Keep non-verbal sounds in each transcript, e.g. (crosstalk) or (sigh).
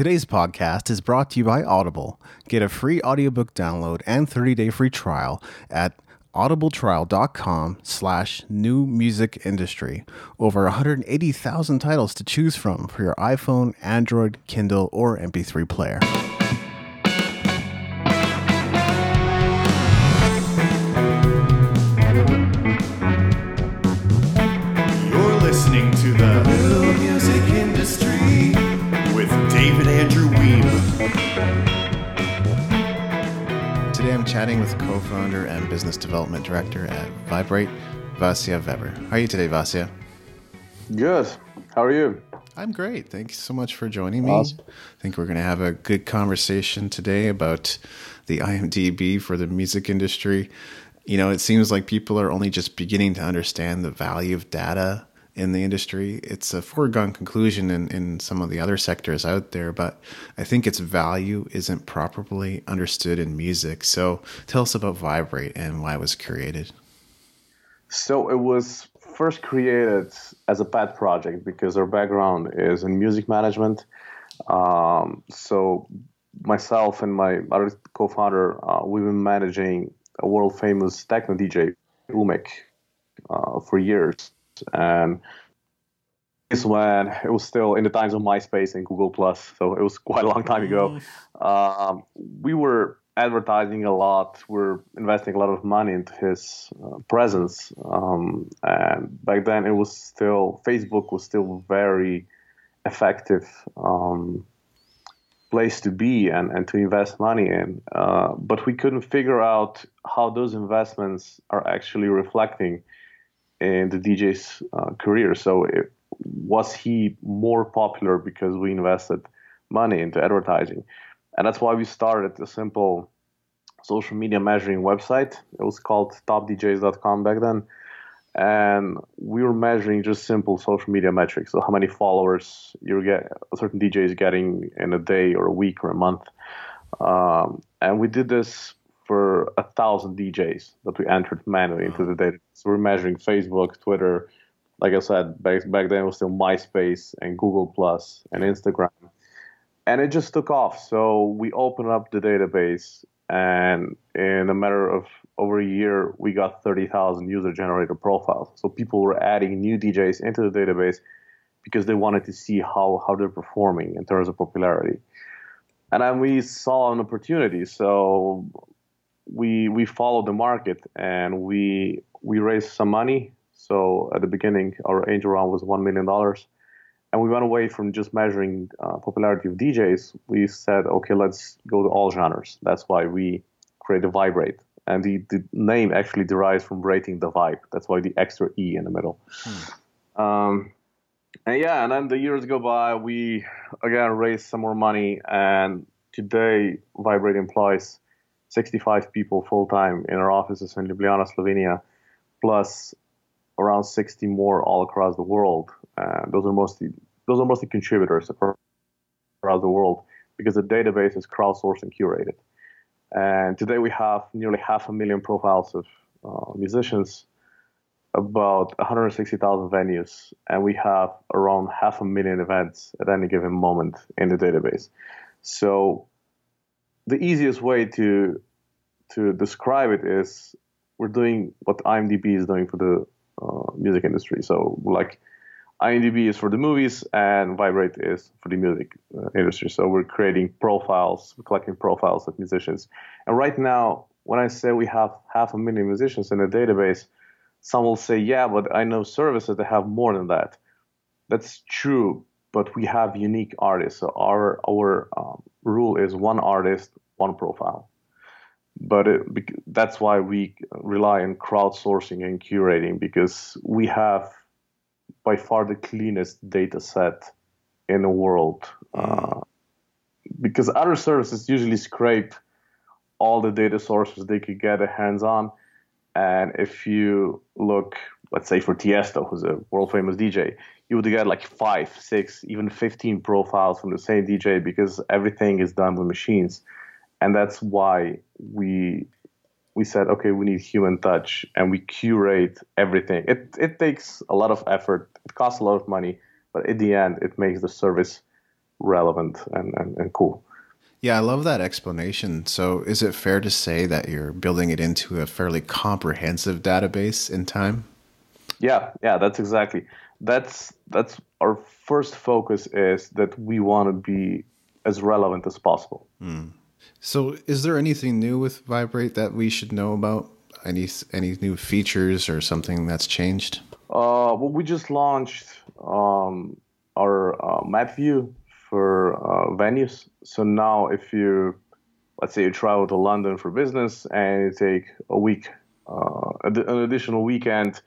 Today's podcast is brought to you by Audible. Get a free audiobook download and 30-day free trial at audibletrial.com slash new music industry. Over 180,000 titles to choose from for your iPhone, Android, Kindle, or MP3 player. With co-founder and business development director at Viberate, Vasja Veber. How are you today, Vasja? Good. How are you? I'm great. Thanks so much for joining me. Awesome. I think we're going to have a good conversation today about the IMDb for the music industry. You know, it seems like people are only just beginning to understand the value of data in the industry. It's a foregone conclusion in, in some of the other sectors out there, but I think its value isn't properly understood in music. So tell us about Viberate and why it was created. So it was first created as a pet project because our background is in music management. Um, so myself and my other co-founder, uh, we've been managing a world famous techno DJ, Umek, uh, for years. And this when it was still in the times of MySpace and Google Plus, so it was (laughs) quite a long time ago. Um, we were advertising a lot. We're investing a lot of money into his uh, presence. Um, and back then, it was still Facebook was still very effective um, place to be and, and to invest money in. Uh, but we couldn't figure out how those investments are actually reflecting in the DJ's uh, career. So it, was he more popular because we invested money into advertising? And that's why we started a simple social media measuring website. It was called topdjs.com back then. And we were measuring just simple social media metrics. So how many followers you get a certain DJ is getting in a day or a week or a month. Um, and we did this for a thousand DJs that we entered manually into the database. So we're measuring Facebook, Twitter. Like I said, back, back then it was still MySpace and Google Plus and Instagram. And it just took off. So we opened up the database and in a matter of over a year, we got 30,000 user generated profiles. So people were adding new DJs into the database because they wanted to see how, how they're performing in terms of popularity. And then we saw an opportunity. So we we followed the market and we we raised some money. So at the beginning, our angel round was one million dollars, and we went away from just measuring uh, popularity of DJs. We said, okay, let's go to all genres. That's why we created Viberate, and the, the name actually derives from rating the vibe. That's why the extra e in the middle. Um, and yeah, and then the years go by, we again raised some more money, and today Viberate employs 65 people full time in our offices in Ljubljana, Slovenia, plus around 60 more all across the world. Uh, those are mostly those are mostly contributors across the world because the database is crowdsourced and curated. And today we have nearly half a million profiles of uh, musicians, about 160,000 venues, and we have around half a million events at any given moment in the database. So the easiest way to to describe it is we're doing what IMDb is doing for the uh, music industry. So like IMDb is for the movies and Viberate is for the music uh, industry. So we're creating profiles, we're collecting profiles of musicians. And right now, when I say we have half a million musicians in a database, some will say, yeah, but I know services that have more than that. That's true, but we have unique artists. So our our um, rule is one artist, one profile. But it, that's why we rely on crowdsourcing and curating because we have by far the cleanest data set in the world. Uh, because other services usually scrape all the data sources they could get their hands on. And if you look, let's say for Tiesto, who's a world famous DJ, you would get like five, six, even 15 profiles from the same DJ because everything is done with machines. And that's why we we said, okay, we need human touch and we curate everything. It, it takes a lot of effort, it costs a lot of money, but in the end, it makes the service relevant and, and, and cool. Yeah, I love that explanation. So, is it fair to say that you're building it into a fairly comprehensive database in time? Yeah, yeah, that's exactly. That's that's our first focus is that we want to be as relevant as possible. Mm. So, is there anything new with Viberate that we should know about? Any any new features or something that's changed? Uh, well, we just launched um, our uh, map view for uh, venues. So now, if you let's say you travel to London for business and you take a week, uh, an additional weekend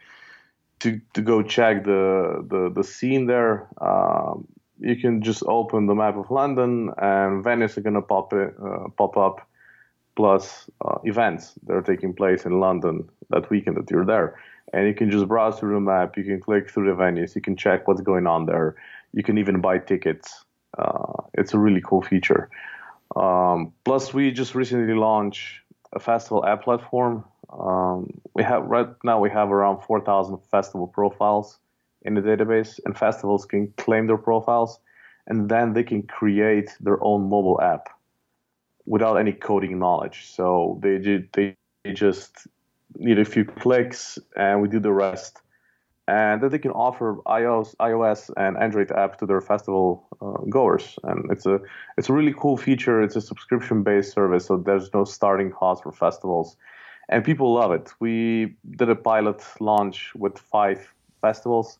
to, to go check the, the, the scene there, um, you can just open the map of London and Venice are to pop, it, uh, pop up plus uh, events that are taking place in London that weekend that you're there. And you can just browse through the map, you can click through the venues, you can check what's going on there. You can even buy tickets uh, it's a really cool feature. Um, plus, we just recently launched a festival app platform. Um, we have right now we have around 4,000 festival profiles in the database, and festivals can claim their profiles, and then they can create their own mobile app without any coding knowledge. So they they just need a few clicks, and we do the rest and that they can offer iOS, iOS and Android app to their festival uh, goers. And it's a it's a really cool feature. It's a subscription based service, so there's no starting cost for festivals, and people love it. We did a pilot launch with five festivals,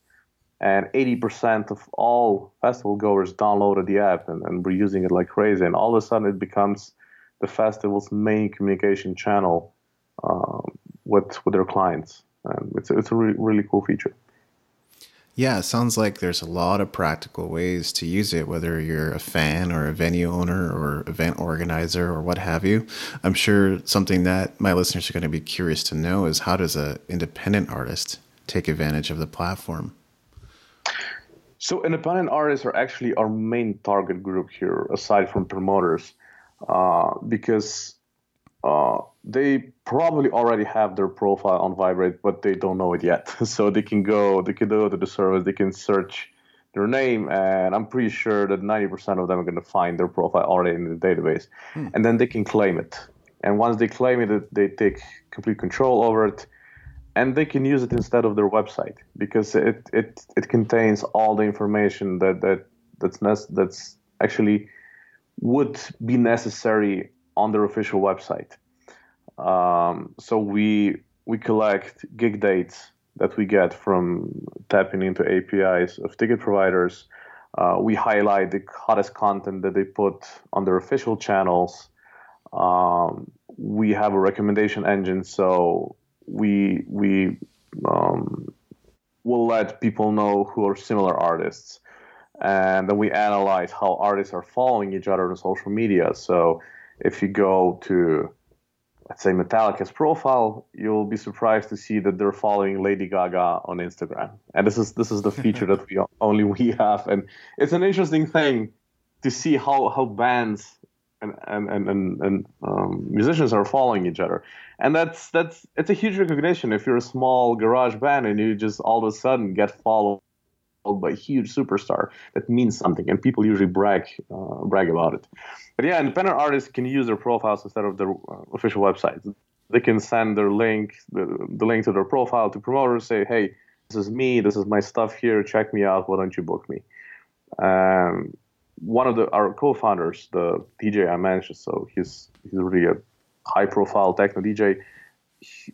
and 80% of all festival goers downloaded the app and, and were using it like crazy. And all of a sudden, it becomes the festival's main communication channel uh, with with their clients. Um, it's it's a really really cool feature. Yeah, it sounds like there's a lot of practical ways to use it, whether you're a fan or a venue owner or event organizer or what have you. I'm sure something that my listeners are going to be curious to know is how does an independent artist take advantage of the platform? So, independent artists are actually our main target group here, aside from promoters, uh, because uh, they probably already have their profile on Viberate, but they don't know it yet. (laughs) so they can go, they can go to the service, they can search their name, and I'm pretty sure that 90% of them are going to find their profile already in the database, hmm. and then they can claim it. And once they claim it, they take complete control over it, and they can use it instead of their website because it it, it contains all the information that that that's that's actually would be necessary on their official website. Um, so we we collect gig dates that we get from tapping into APIs of ticket providers. Uh, we highlight the hottest content that they put on their official channels. Um, we have a recommendation engine, so we we um, will let people know who are similar artists, and then we analyze how artists are following each other on social media. So if you go to let's say Metallica's profile, you'll be surprised to see that they're following Lady Gaga on Instagram. And this is this is the feature that we (laughs) only we have, and it's an interesting thing to see how how bands and and and, and, um, musicians are following each other. And that's that's it's a huge recognition if you're a small garage band and you just all of a sudden get followed by a huge superstar. That means something, and people usually brag uh, brag about it. But yeah, independent artists can use their profiles instead of their uh, official websites. They can send their link, the, the link to their profile to promoters, say, hey, this is me, this is my stuff here, check me out, why don't you book me? Um, one of the our co-founders, the DJ I mentioned, so he's he's really a high-profile techno DJ.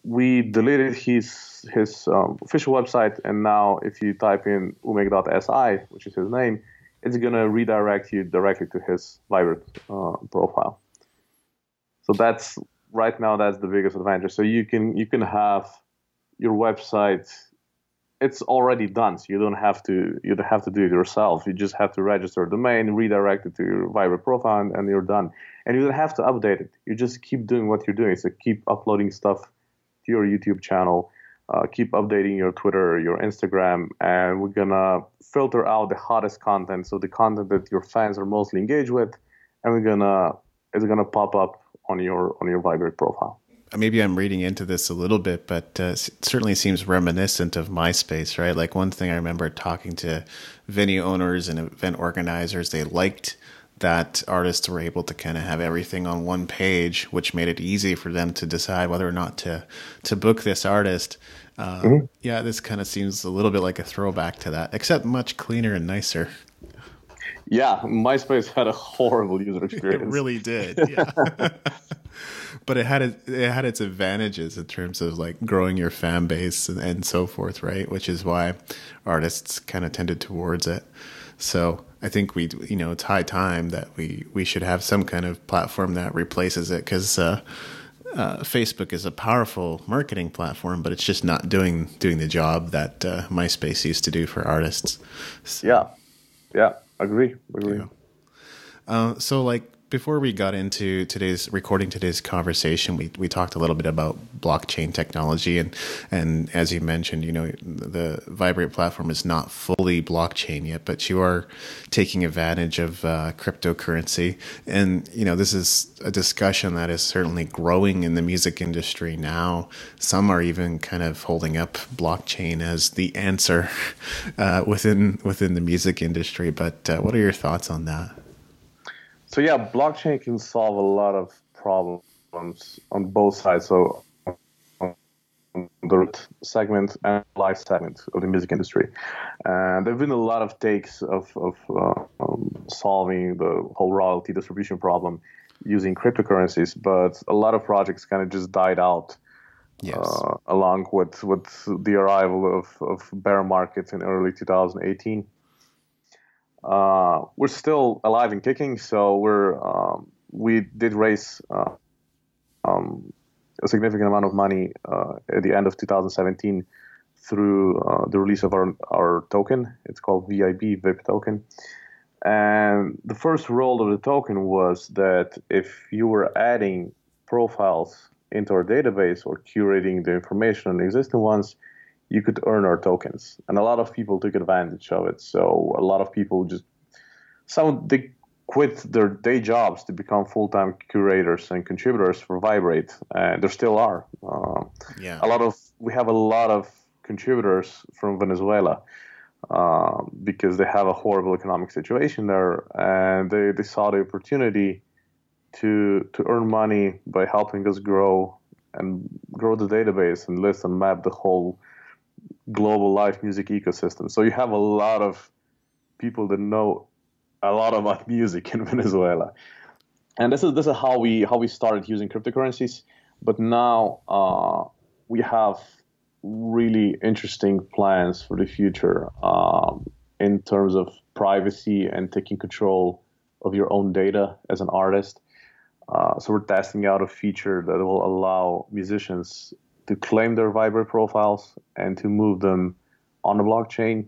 We deleted his his um, official website, and now if you type in umek.si, which is his name, it's to redirect you directly to his Viberate uh, profile. So that's right now that's the biggest advantage. So you can you can have your website it's already done. So you don't have to you don't have to do it yourself. You just have to register a domain, redirect it to your Viberate profile, and, and you're done. And you don't have to update it. You just keep doing what you're doing. So keep uploading stuff your YouTube channel uh, keep updating your Twitter, your Instagram, and we're gonna filter out the hottest content, so the content that your fans are mostly engaged with, and we're gonna it's gonna pop up on your on your Viberate profile. maybe I'm reading into this a little bit, but uh, it certainly seems reminiscent of MySpace, right? Like one thing I remember talking to venue owners and event organizers, they liked that artists were able to kind of have everything on one page, which made it easy for them to decide whether or not to to book this artist. Uh, mm-hmm. Yeah, this kind of seems a little bit like a throwback to that, except much cleaner and nicer. Yeah, MySpace had a horrible user (laughs) experience. it really did. (laughs) Yeah. (laughs) but it had it, it had its advantages in terms of like growing your fan base and, and so forth, right? Which is why artists kind of tended towards it. So I think we, you know, it's high time that we we should have some kind of platform that replaces it because uh, uh, Facebook is a powerful marketing platform, but it's just not doing doing the job that uh, MySpace used to do for artists. So, yeah, yeah, agree, agree. Yeah. Uh, so, like, before we got into today's recording today's conversation, we, we talked a little bit about blockchain technology and and as you mentioned, you know the Viberate platform is not fully blockchain yet, but you are taking advantage of uh, cryptocurrency, and you know this is a discussion that is certainly growing in the music industry now. Some are even kind of holding up blockchain as the answer (laughs) uh, within within the music industry. But uh, what are your thoughts on that? So yeah, blockchain can solve a lot of problems on both sides. So the segment and live segment of the music industry. And there have been a lot of takes of, of uh, um, solving the whole royalty distribution problem using cryptocurrencies, but a lot of projects kind of just died out. Yes. Uh, along with, with the arrival of, of bear markets in early 2018 uh, we're still alive and kicking. So we're um, we did raise uh, um, a significant amount of money uh, at the end of 2017 through uh, the release of our our token. It's called VIB VIP token. And the first role of the token was that if you were adding profiles into our database or curating the information on existing ones, you could earn our tokens. And a lot of people took advantage of it. So a lot of people just some they quit their day jobs to become full-time curators and contributors for Viberate. And there still are. Uh, yeah. A lot of we have a lot of contributors from Venezuela. Uh, because they have a horrible economic situation there, and they, they saw the opportunity to to earn money by helping us grow and grow the database and list and map the whole global live music ecosystem. So you have a lot of people that know a lot about (laughs) music in Venezuela, and this is this is how we how we started using cryptocurrencies. But now uh, we have really interesting plans for the future um, in terms of privacy and taking control of your own data as an artist. Uh, so we're testing out a feature that will allow musicians to claim their Viberate profiles and to move them on the blockchain.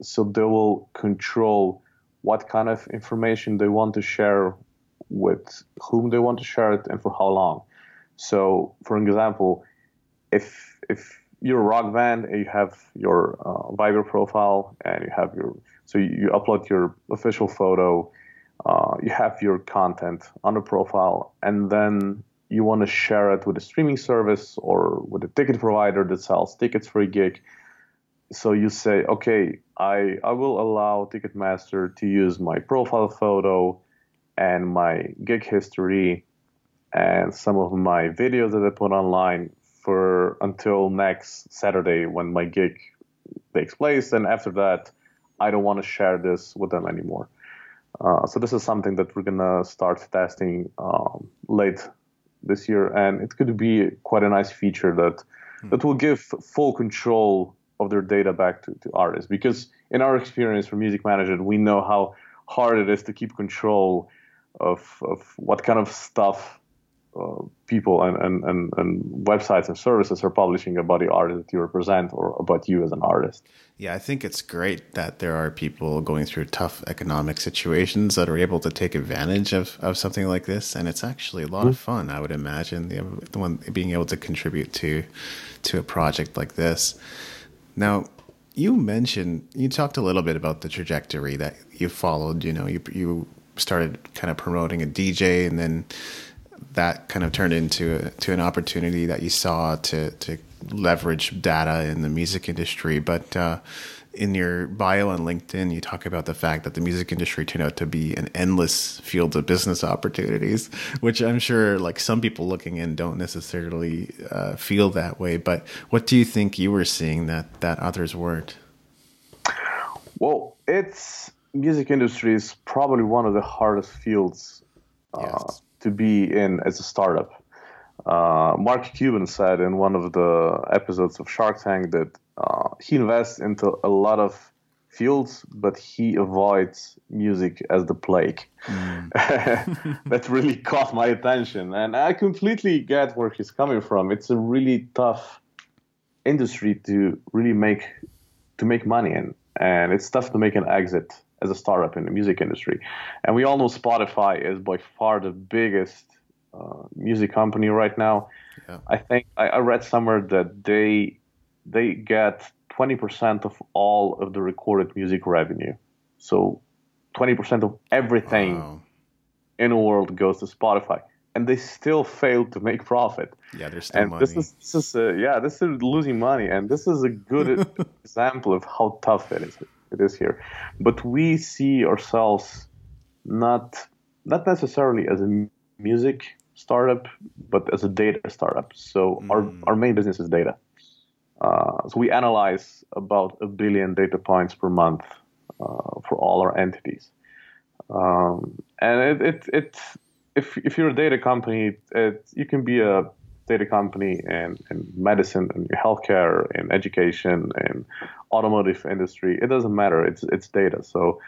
So they will control what kind of information they want to share with whom they want to share it and for how long. So, for example, if if you're a rock band and you have your uh, Viber profile and you have your so you, you upload your official photo, uh, you have your content on the profile, and then you want to share it with a streaming service or with a ticket provider that sells tickets for a gig. So you say, okay, I, I will allow Ticketmaster to use my profile photo and my gig history and some of my videos that I put online for until next Saturday when my gig takes place. And after that, I don't want to share this with them anymore. Uh, so this is something that we're gonna start testing um, late this year, and it could be quite a nice feature that mm. that will give full control of their data back to, to artists. Because in our experience for music management, we know how hard it is to keep control of of what kind of stuff people and, and, and, and, websites and services are publishing about the artist that you represent or about you as an artist. Yeah, I think it's great that there are people going through tough economic situations that are able to take advantage of, of something like this. And it's actually a lot mm-hmm. of fun, I would imagine, the, the one being able to contribute to to a project like this. Now, you mentioned you talked a little bit about the trajectory that you followed. You know, you you started kind of promoting a DJ, and then that kind of turned into to an opportunity that you saw to to leverage data in the music industry. But uh, in your bio on LinkedIn, you talk about the fact that the music industry turned out to be an endless field of business opportunities, which I'm sure like some people looking in don't necessarily uh, feel that way. But what do you think you were seeing that that others weren't? Well, it's music industry is probably one of the hardest fields uh, yes. To be in as a startup. Uh, Mark Cuban said in one of the episodes of Shark Tank that uh, he invests into a lot of fields, but he avoids music as the plague. Mm. (laughs) that really caught my attention, and I completely get where he's coming from. It's a really tough industry to really make to make money in, and it's tough to make an exit as a startup in the music industry. And we all know Spotify is by far the biggest uh, music company right now. Yeah. I think I, I read somewhere that they they get 20% of all of the recorded music revenue. So 20% of everything wow. in the world goes to Spotify. And they still fail to make profit. Yeah, there's still and money. This is, this is a, yeah, this is losing money. And this is a good (laughs) example of how tough it is. It is here. But we see ourselves not not necessarily as a music startup, but as a data startup. So mm. our, our main business is data. Uh, so we analyze about a billion data points per month uh, for all our entities. Um, and it, it, it, if, if you're a data company, it, you can be a data company in, in medicine and healthcare and education in automotive industry. It doesn't matter. It's, it's data. So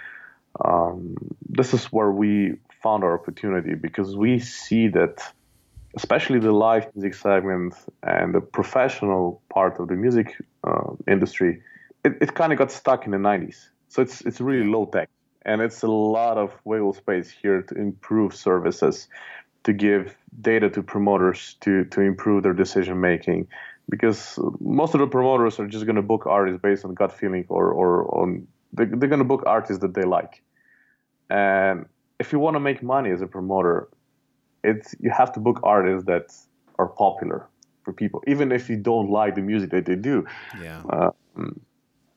um, this is where we found our opportunity because we see that especially the live music segment and the professional part of the music uh, industry, it, it kind of got stuck in the 90s. So it's it's really low tech, and it's a lot of wiggle space here to improve services, to give data to promoters to to improve their decision making, because most of the promoters are just going to book artists based on gut feeling or or on they, they're going to book artists that they like, and if you want to make money as a promoter, it's you have to book artists that are popular for people, even if you don't like the music that they do. Yeah. Um,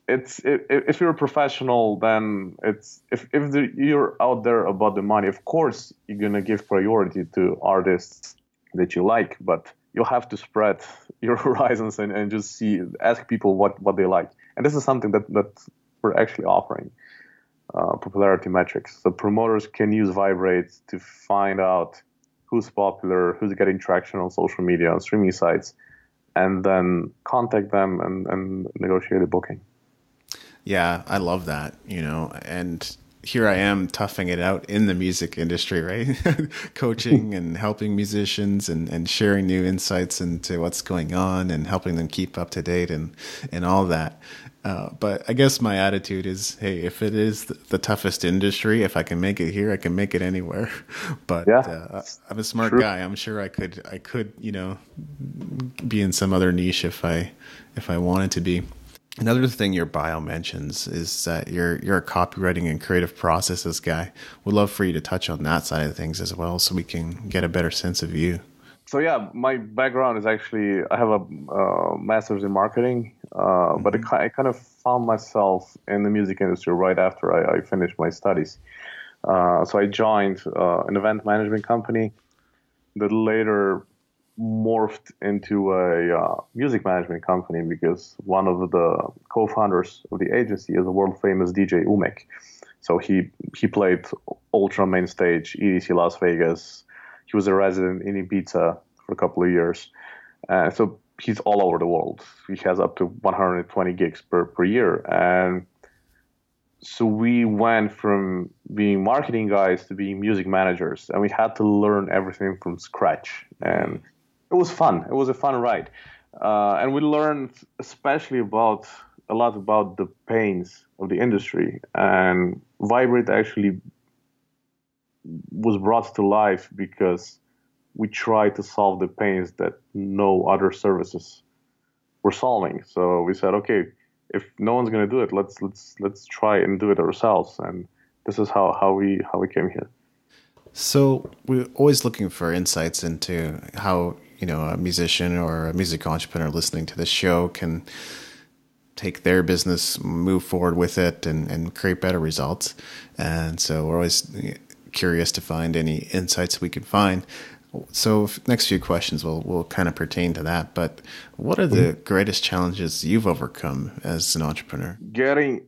it's if, if you're a professional, then it's if if the, you're out there about the money. Of course, you're gonna give priority to artists that you like, but you'll have to spread (laughs) your horizons and, and just see ask people what what they like. And this is something that that we're actually offering. Uh, popularity metrics. So promoters can use Viberate to find out who's popular, who's getting traction on social media, on streaming sites, and then contact them and, and negotiate a booking. Yeah, I love that, you know, and here I am toughing it out in the music industry, right? (laughs) Coaching (laughs) and helping musicians and, and sharing new insights into what's going on and helping them keep up to date and, and all that. Uh, but I guess my attitude is, hey, if it is the, toughest industry, if I can make it here, I can make it anywhere. (laughs) But yeah, uh, I'm a smart true. guy. I'm sure I could, I could, you know, be in some other niche if I, if I wanted to be. Another thing your bio mentions is that you're you're a copywriting and creative processes guy. Would love for you to touch on that side of things as well, so we can get a better sense of you so yeah, my background is actually I have a uh, master's in marketing, uh, mm-hmm. but it, I kind of found myself in the music industry right after I, I finished my studies. Uh, so I joined uh, an event management company that later morphed into a uh, music management company because one of the co-founders of the agency is a world famous DJ Umek. So he he played Ultra main stage, EDC Las Vegas he was a resident in Ibiza for a couple of years. Uh, so he's all over the world. He has up to 120 gigs per, per year. And so we went from being marketing guys to being music managers, and we had to learn everything from scratch. And it was fun. It was a fun ride. Uh, and we learned especially about a lot about the pains of the industry. And Viberate actually was brought to life because we tried to solve the pains that no other services were solving. So we said, okay, if no one's going to do it, let's let's let's try and do it ourselves. And this is how how we how we came here. So we're always looking for insights into how you know a musician or a music entrepreneur listening to this show can take their business, move forward with it, and, and create better results. And so we're always curious to find any insights we can find. So next few questions will will kind of pertain to that. But what are the mm-hmm. greatest challenges you've overcome as an entrepreneur? Getting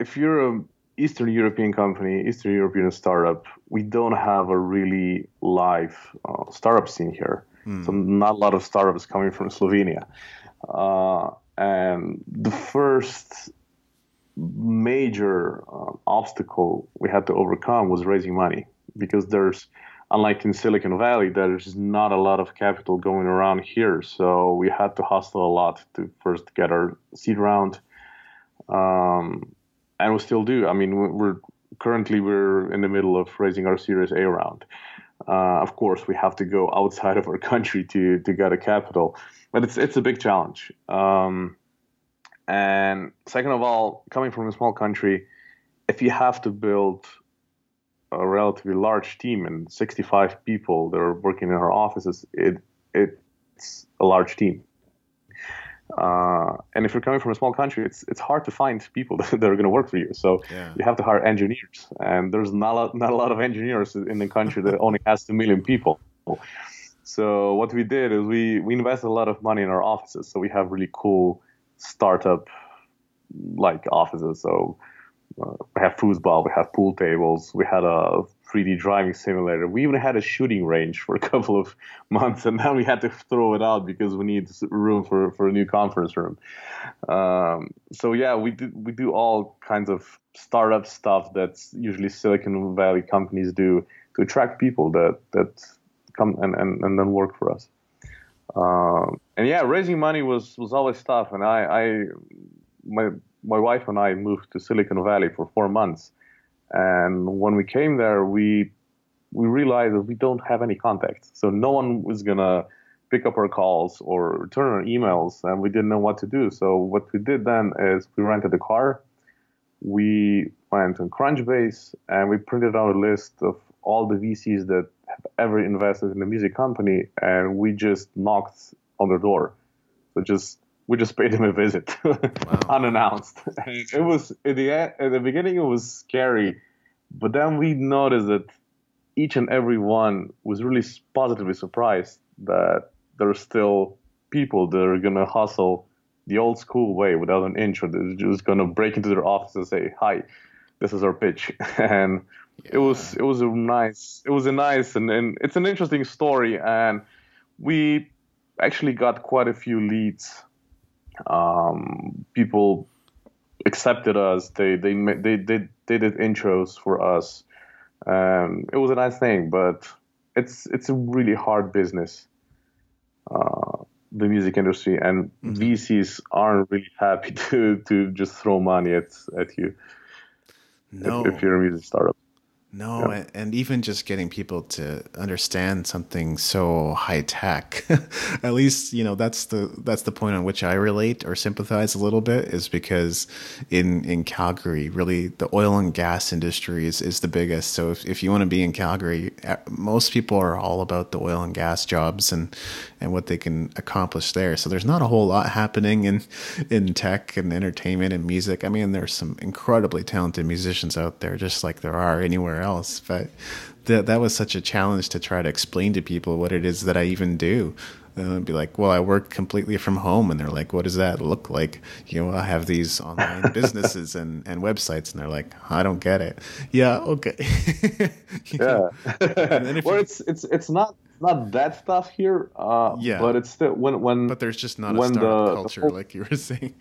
if you're a Eastern European company, Eastern European startup, we don't have a really live uh, startup scene here. So not a lot of startups coming from Slovenia. Uh, and the first major uh, obstacle we had to overcome was raising money because there's unlike in Silicon Valley, there's not a lot of capital going around here. So we had to hustle a lot to first get our seed round. Um, and we still do. I mean, we're currently we're in the middle of raising our Series A round. Uh, of course, we have to go outside of our country to to get a capital, but it's it's a big challenge. Um, and second of all, coming from a small country, if you have to build a relatively large team and 65 people that are working in our offices, it it's a large team. Uh, and if you're coming from a small country, it's it's hard to find people (laughs) that, are going to work for you. So yeah. you have to hire engineers, and there's not a lot, not a lot of engineers in the country that only has two million people. So what we did is we we invested a lot of money in our offices. So we have really cool startup like offices. So uh, we have foosball, we have pool tables, we had a 3D driving simulator. We even had a shooting range for a (laughs) couple of months, and then we had to throw it out because we need room for, for a new conference room. Um, so yeah, we do we do all kinds of startup stuff that's usually Silicon Valley companies do to attract people that that come and, and, and then work for us. Um, and yeah, raising money was was always tough, and I, I my my wife and I moved to Silicon Valley for four months and when we came there, we we realized that we don't have any contacts. So no one was gonna pick up our calls or return our emails, and we didn't know what to do. So what we did then is we rented a car. We went on Crunchbase and we printed out a list of all the VCs that have ever invested in a music company, and we just knocked on their door. So just we just paid him a visit (laughs) wow. unannounced. it was at the at the beginning it was scary, but then we noticed that each and every one was really positively surprised that there are still people that are gonna hustle the old school way without an intro. They're just gonna break into their office and say, "Hi, this is our pitch," (laughs) and yeah. it was it was a nice it was a nice and, and it's an interesting story and we actually got quite a few leads um, people accepted us. They they they they, they did intros for us. Um, it was a nice thing, but it's it's a really hard business. Uh, the music industry and mm-hmm. VCs aren't really happy (laughs) to to just throw money at at you. No. If, if you're a music startup. No, yeah. and even just getting people to understand something so high tech, (laughs) at least you know that's the that's the point on which I relate or sympathize a little bit is because in in Calgary, really the oil and gas industry is, is the biggest. So if, if you want to be in Calgary, most people are all about the oil and gas jobs and and what they can accomplish there. So there's not a whole lot happening in in tech and entertainment and music. I mean, there's some incredibly talented musicians out there, just like there are anywhere else. But that that was such a challenge to try to explain to people what it is that I even do. Uh, be like, well, I work completely from home, and they're like, what does that look like? You know, I have these online (laughs) businesses and, and websites, and they're like, I don't get it. Yeah, okay. (laughs) yeah. (laughs) well, it's it's it's not not that stuff here. Uh, yeah, but it's still when when. But there's just not when a startup the, culture the whole, like you were saying.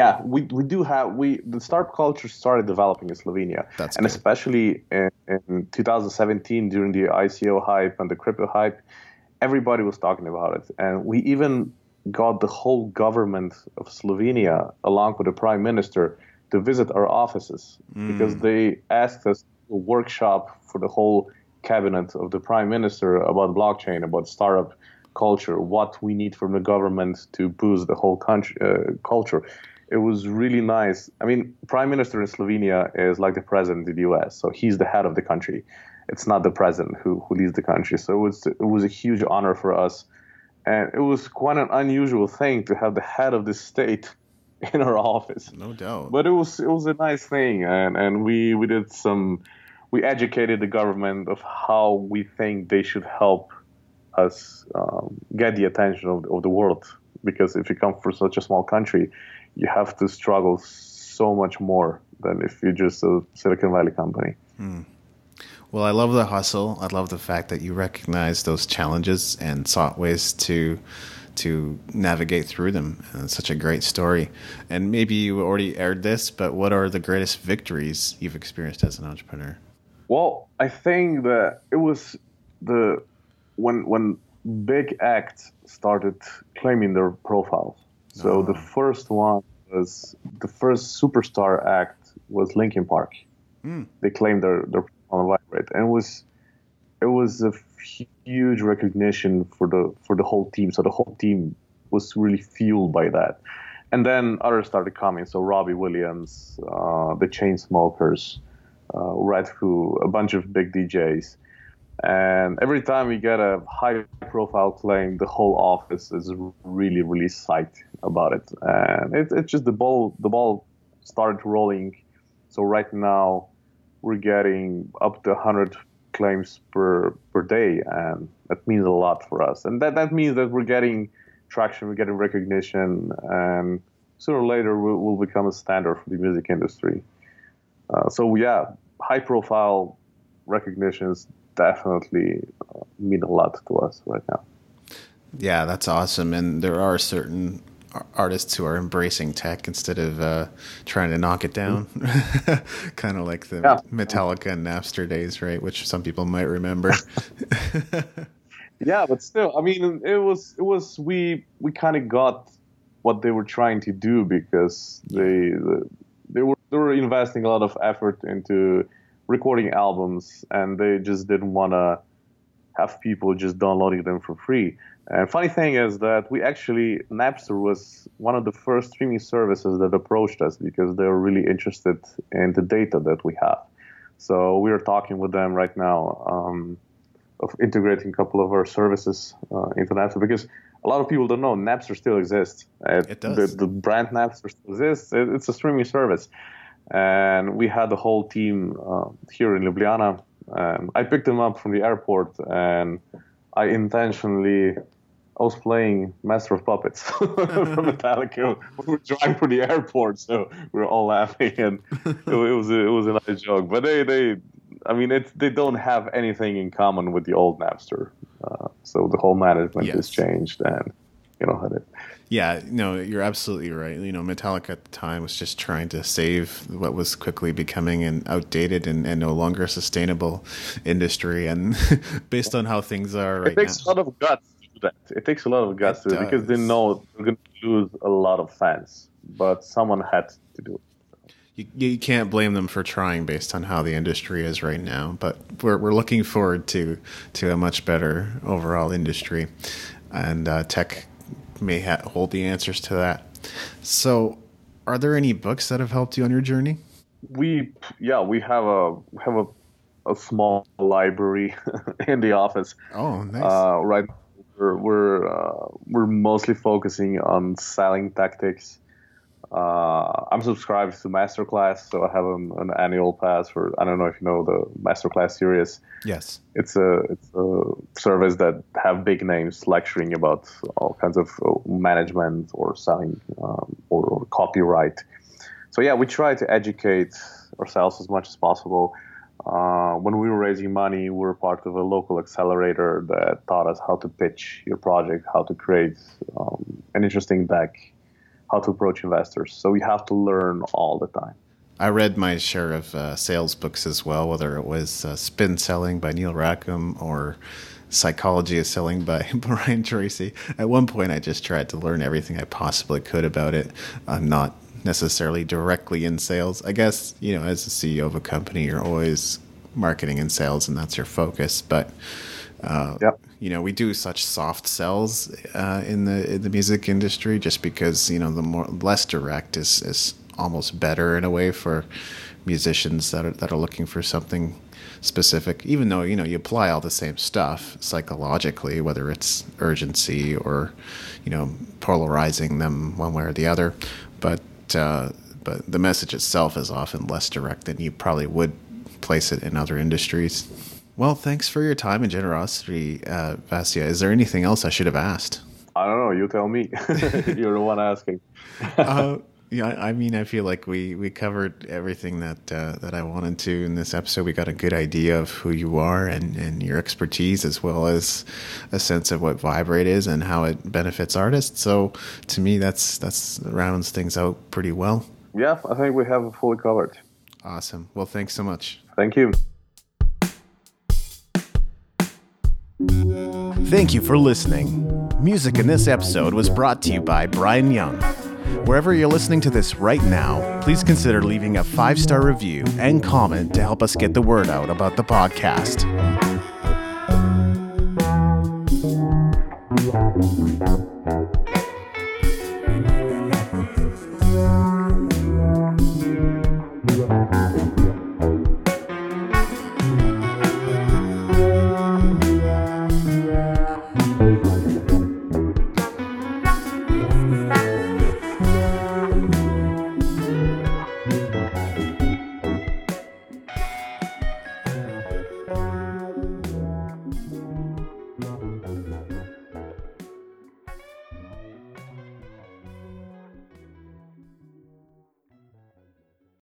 Yeah, we, we do have we the startup culture started developing in Slovenia, That's and good. especially in, in 2017 during the ICO hype and the crypto hype, everybody was talking about it, and we even got the whole government of Slovenia along with the prime minister to visit our offices mm. because they asked us a workshop for the whole cabinet of the prime minister about blockchain, about startup culture, what we need from the government to boost the whole country uh, culture. It was really nice. I mean, prime minister in Slovenia is like the president in the U.S., so he's the head of the country, it's not the president who who leads the country. So it was it was a huge honor for us, and it was quite an unusual thing to have the head of the state (laughs) in our office. No doubt. But it was it was a nice thing, and and we we did some we educated the government of how we think they should help us um, get the attention of, of the world. Because if you come from such a small country, you have to struggle so much more than if you're just a Silicon Valley company. Hmm. Well, I love the hustle. I love the fact that you recognize those challenges and sought ways to to navigate through them. And it's such a great story. And maybe you already aired this, but what are the greatest victories you've experienced as an entrepreneur? Well, I think that it was the when when big acts started claiming their profiles. So the first one was the first superstar act was Linkin Park. They claimed their their on Viberate, and it was it was a huge recognition for the for the whole team. So the whole team was really fueled by that. And then others started coming. So Robbie Williams, uh, the Chainsmokers, uh, Red Who, a bunch of big DJs. And every time we get a high profile claim, the whole office is really, really psyched about it. And it, it's just the ball, the ball started rolling. So right now we're getting up to 100 claims per, per day. And that means a lot for us. And that, that means that we're getting traction, we're getting recognition. And sooner or later we'll, we'll become a standard for the music industry. Uh, so yeah, high profile recognitions definitely mean a lot to us right now. Yeah, that's awesome. And there are certain artists who are embracing tech instead of uh, trying to knock it down. (laughs) kind of like the Yeah. Metallica and Napster days, right? Which some people might remember. (laughs) (laughs) Yeah, but still, I mean, it was it was we we kind of got what they were trying to do because they they were they were investing a lot of effort into recording albums and they just didn't want to have people just downloading them for free. And funny thing is that we actually Napster was one of the first streaming services that approached us because they were really interested in the data that we have. So we are talking with them right now um, of integrating a couple of our services uh, into Napster because a lot of people don't know Napster still exists. Uh, It does. The, the brand Napster still exists. It, it's a streaming service, and we had the whole team uh, here in Ljubljana. Um, I picked them up from the airport, and I intentionally. I was playing Master of Puppets (laughs) from (laughs) Metallica. We were driving for the airport, so we were all laughing, and it, was a, it was a nice joke. But they they, I mean, they don't have anything in common with the old Napster. Uh, so the whole management Yes. has changed, and you know how. Yeah, no, you're absolutely right. You know, Metallica at the time was just trying to save what was quickly becoming an outdated and, and no longer sustainable industry. And (laughs) based on how things are right It takes now, a lot of guts to do that. It takes a lot of guts to do because they know they're going to lose a lot of fans, but someone had to do it. you, you can't blame them for trying based on how the industry is right now. But we're, we're looking forward to to a much better overall industry, and uh, tech may ha- hold the answers to that. So, are there any books that have helped you on your journey? we yeah we have a have a, a small library (laughs) in the office Oh, nice. uh, right we're we're, uh, we're mostly focusing on selling tactics uh, I'm subscribed to Masterclass, so I have an, an annual pass for. I don't know if you know the Masterclass series. yes. It's a it's a service that have big names lecturing about all kinds of uh, management or selling um, or, or copyright. So yeah, we try to educate ourselves as much as possible. Uh, when we were raising money, we were part of a local accelerator that taught us how to pitch your project, how to create um, an interesting deck, how to approach investors. So we have to learn all the time. I read my share of uh, sales books as well, whether it was uh, Spin Selling by Neil Rackham or Psychology of Selling by (laughs) Brian Tracy. At one point, I just tried to learn everything I possibly could about it. I'm not necessarily directly in sales. I guess, you know, as a CEO of a company, you're always marketing and sales, and that's your focus. But uh, Yep. you know, we do such soft sells uh, in the in the music industry, just because you know the more less direct is is almost better in a way for musicians that are that are looking for something specific. Even though you know you apply all the same stuff psychologically, whether it's urgency or you know polarizing them one way or the other, but uh, but the message itself is often less direct than you probably would place it in other industries. Well, thanks for your time and generosity, uh, Vasja. Is there anything else I should have asked? I don't know. You tell me. (laughs) You're the one asking. (laughs) uh, yeah, I mean, I feel like we, we covered everything that uh, that I wanted to in this episode. We got a good idea of who you are and, and your expertise, as well as a sense of what Viberate is and how it benefits artists. So, to me, that's that's rounds things out pretty well. Yeah, I think we have it fully covered. Awesome. Well, thanks so much. Thank you. Thank you for listening. Music in this episode was brought to you by Brian Young. Wherever you're listening to this right now, please consider leaving a five star review and comment to help us get the word out about the podcast.